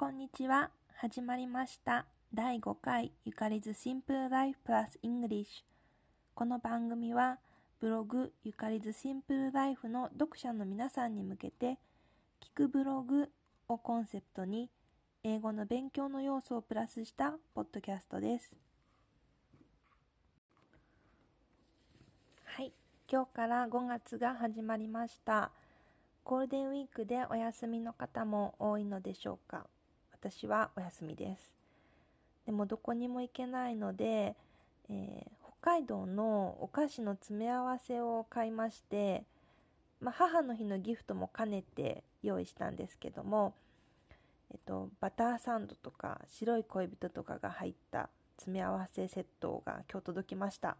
こんにちは。始まりました。第5回ゆかり's Simple Life Plus English。この番組はブログゆかり's Simple Life の読者の皆さんに向けて聞くブログをコンセプトに英語の勉強の要素をプラスしたポッドキャストです。はい。今日から5月が始まりました。ゴールデンウィークでお休みの方も多いのでしょうか？私はお休みです。でもどこにも行けないので、えー、北海道のお菓子の詰め合わせを買いまして、まあ、母の日のギフトも兼ねて用意したんですけども、えっと、バターサンドとか白い恋人とかが入った詰め合わせセットが今日届きました。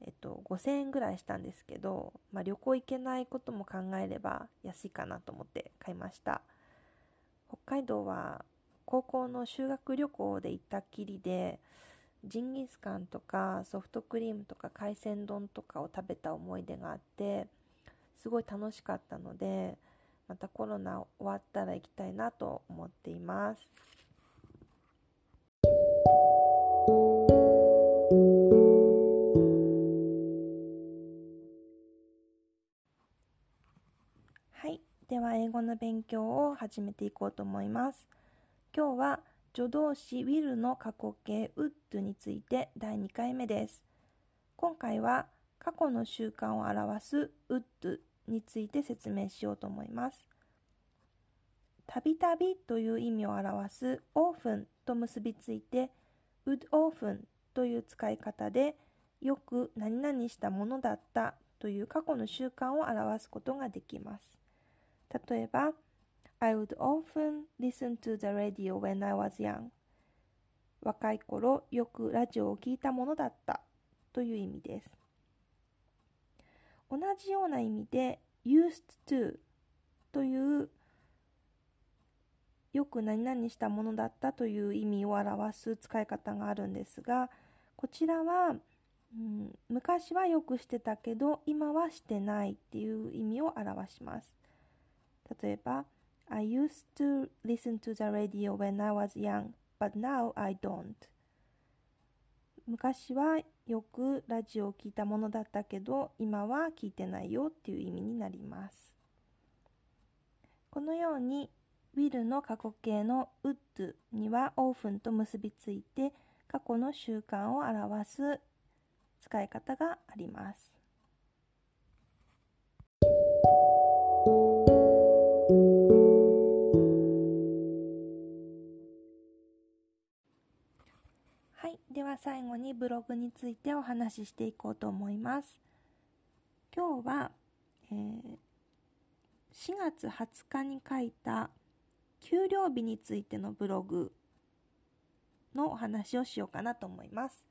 えっと、5000円ぐらいしたんですけど、まあ、旅行行けないことも考えれば安いかなと思って買いました。北海道は高校の修学旅行で行ったっきりでジンギスカンとかソフトクリームとか海鮮丼とかを食べた思い出があってすごい楽しかったのでまたコロナ終わったら行きたいなと思っています。勉強を始めていこうと思います。今日は助動詞 will の過去形 would について第2回目です。今回は過去の習慣を表す would について説明しようと思います。たびたびという意味を表す often と結びついて would often という使い方でよく何々したものだったという過去の習慣を表すことができます。例えば、I would often listen to the radio when I was young. 若い頃よくラジオを聞いたものだったという意味です。同じような意味で used to というよく何々したものだったという意味を表す使い方があるんですがこちらは、うん、昔はよくしてたけど今はしてないっていう意味を表します。例えば、I used to listen to the radio when I was young, but now I don't. 昔はよくラジオを聞いたものだったけど、今は聞いてないよっていう意味になります。このように、will の過去形の would には often と結びついて、過去の習慣を表す使い方があります。最後にブログについてお話ししていこうと思います。今日は、えー、4月20日に書いた給料日についてのブログのお話をしようかなと思います。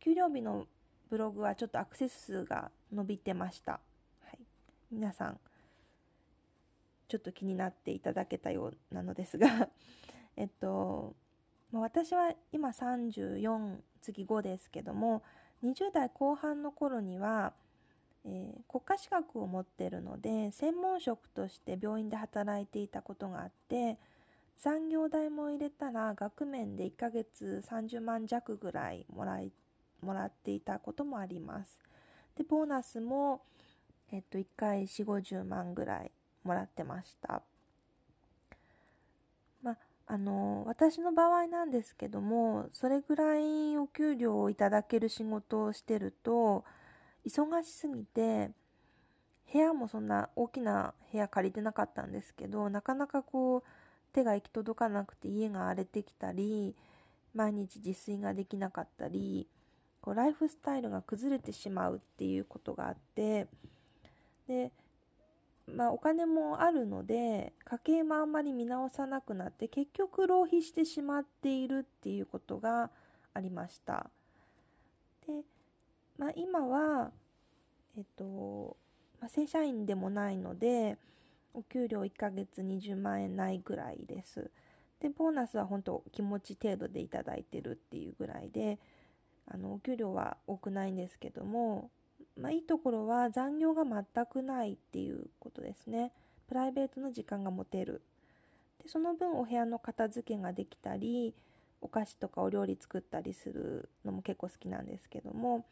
給料日のブログはちょっとアクセス数が伸びてました。はい、皆さん、ちょっと気になっていただけたようなのですが えっと、私は今34次5ですけども20代後半の頃には、えー、国家資格を持ってるので専門職として病院で働いていたことがあって産業代も入れたら額面で1ヶ月30万弱ぐらいもらいもらっていたこともあります。でボーナスも、えっと、1回4 5 0万ぐらいもらってました。ああの、私の場合なんですけども、それぐらいお給料をいただける仕事をしてると、忙しすぎて、部屋もそんな大きな部屋借りてなかったんですけど、なかなかこう、手が行き届かなくて家が荒れてきたり、毎日自炊ができなかったり、こうライフスタイルが崩れてしまうっていうことがあって、で、まあ、お金もあるので家計もあんまり見直さなくなって結局浪費してしまっているっていうことがありました。で、まあ、今は、えっとまあ、正社員でもないのでお給料1ヶ月20万円ないぐらいです。でボーナスは本当気持ち程度でいただいてるっていうぐらいであのお給料は多くないんですけどもまあ、いいところは残業が全くないっていうことですね。プライベートの時間が持てる。でその分お部屋の片付けができたりお菓子とかお料理作ったりするのも結構好きなんですけども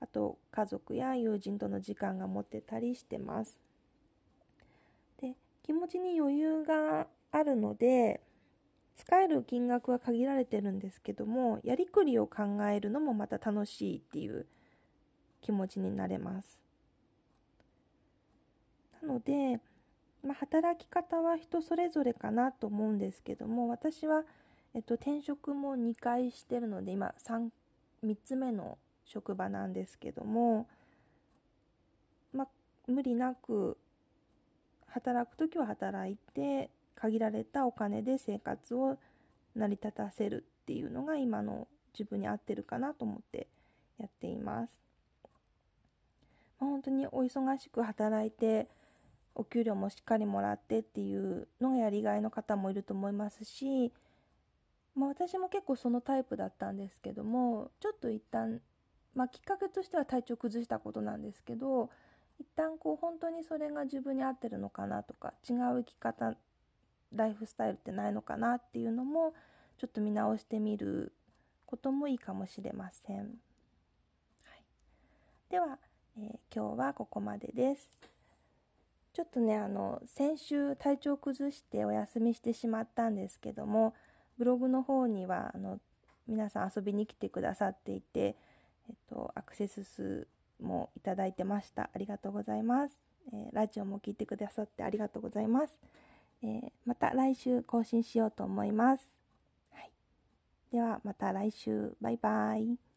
あと家族や友人との時間が持てたりしてますで気持ちに余裕があるので使える金額は限られてるんですけどもやりくりを考えるのもまた楽しいっていう気持ちになれますなので、まあ、働き方は人それぞれかなと思うんですけども私は、えっと、転職も2回してるので今 3, 3つ目の職場なんですけども、まあ、無理なく働く時は働いて限られたお金で生活を成り立たせるっていうのが今の自分に合ってるかなと思ってやっています。本当にお忙しく働いてお給料もしっかりもらってっていうのがやりがいの方もいると思いますし、まあ、私も結構そのタイプだったんですけどもちょっと一旦、まあ、きっかけとしては体調崩したことなんですけど一旦こう本当にそれが自分に合ってるのかなとか違う生き方ライフスタイルってないのかなっていうのもちょっと見直してみることもいいかもしれません。はい、では、えー、今日はここまでです。ちょっとね、あの、先週体調崩してお休みしてしまったんですけども、ブログの方には、あの、皆さん遊びに来てくださっていて、えっと、アクセス数もいただいてました。ありがとうございます。えー、ラジオも聴いてくださってありがとうございます。えー、また来週更新しようと思います。はい。ではまた来週。バイバイ。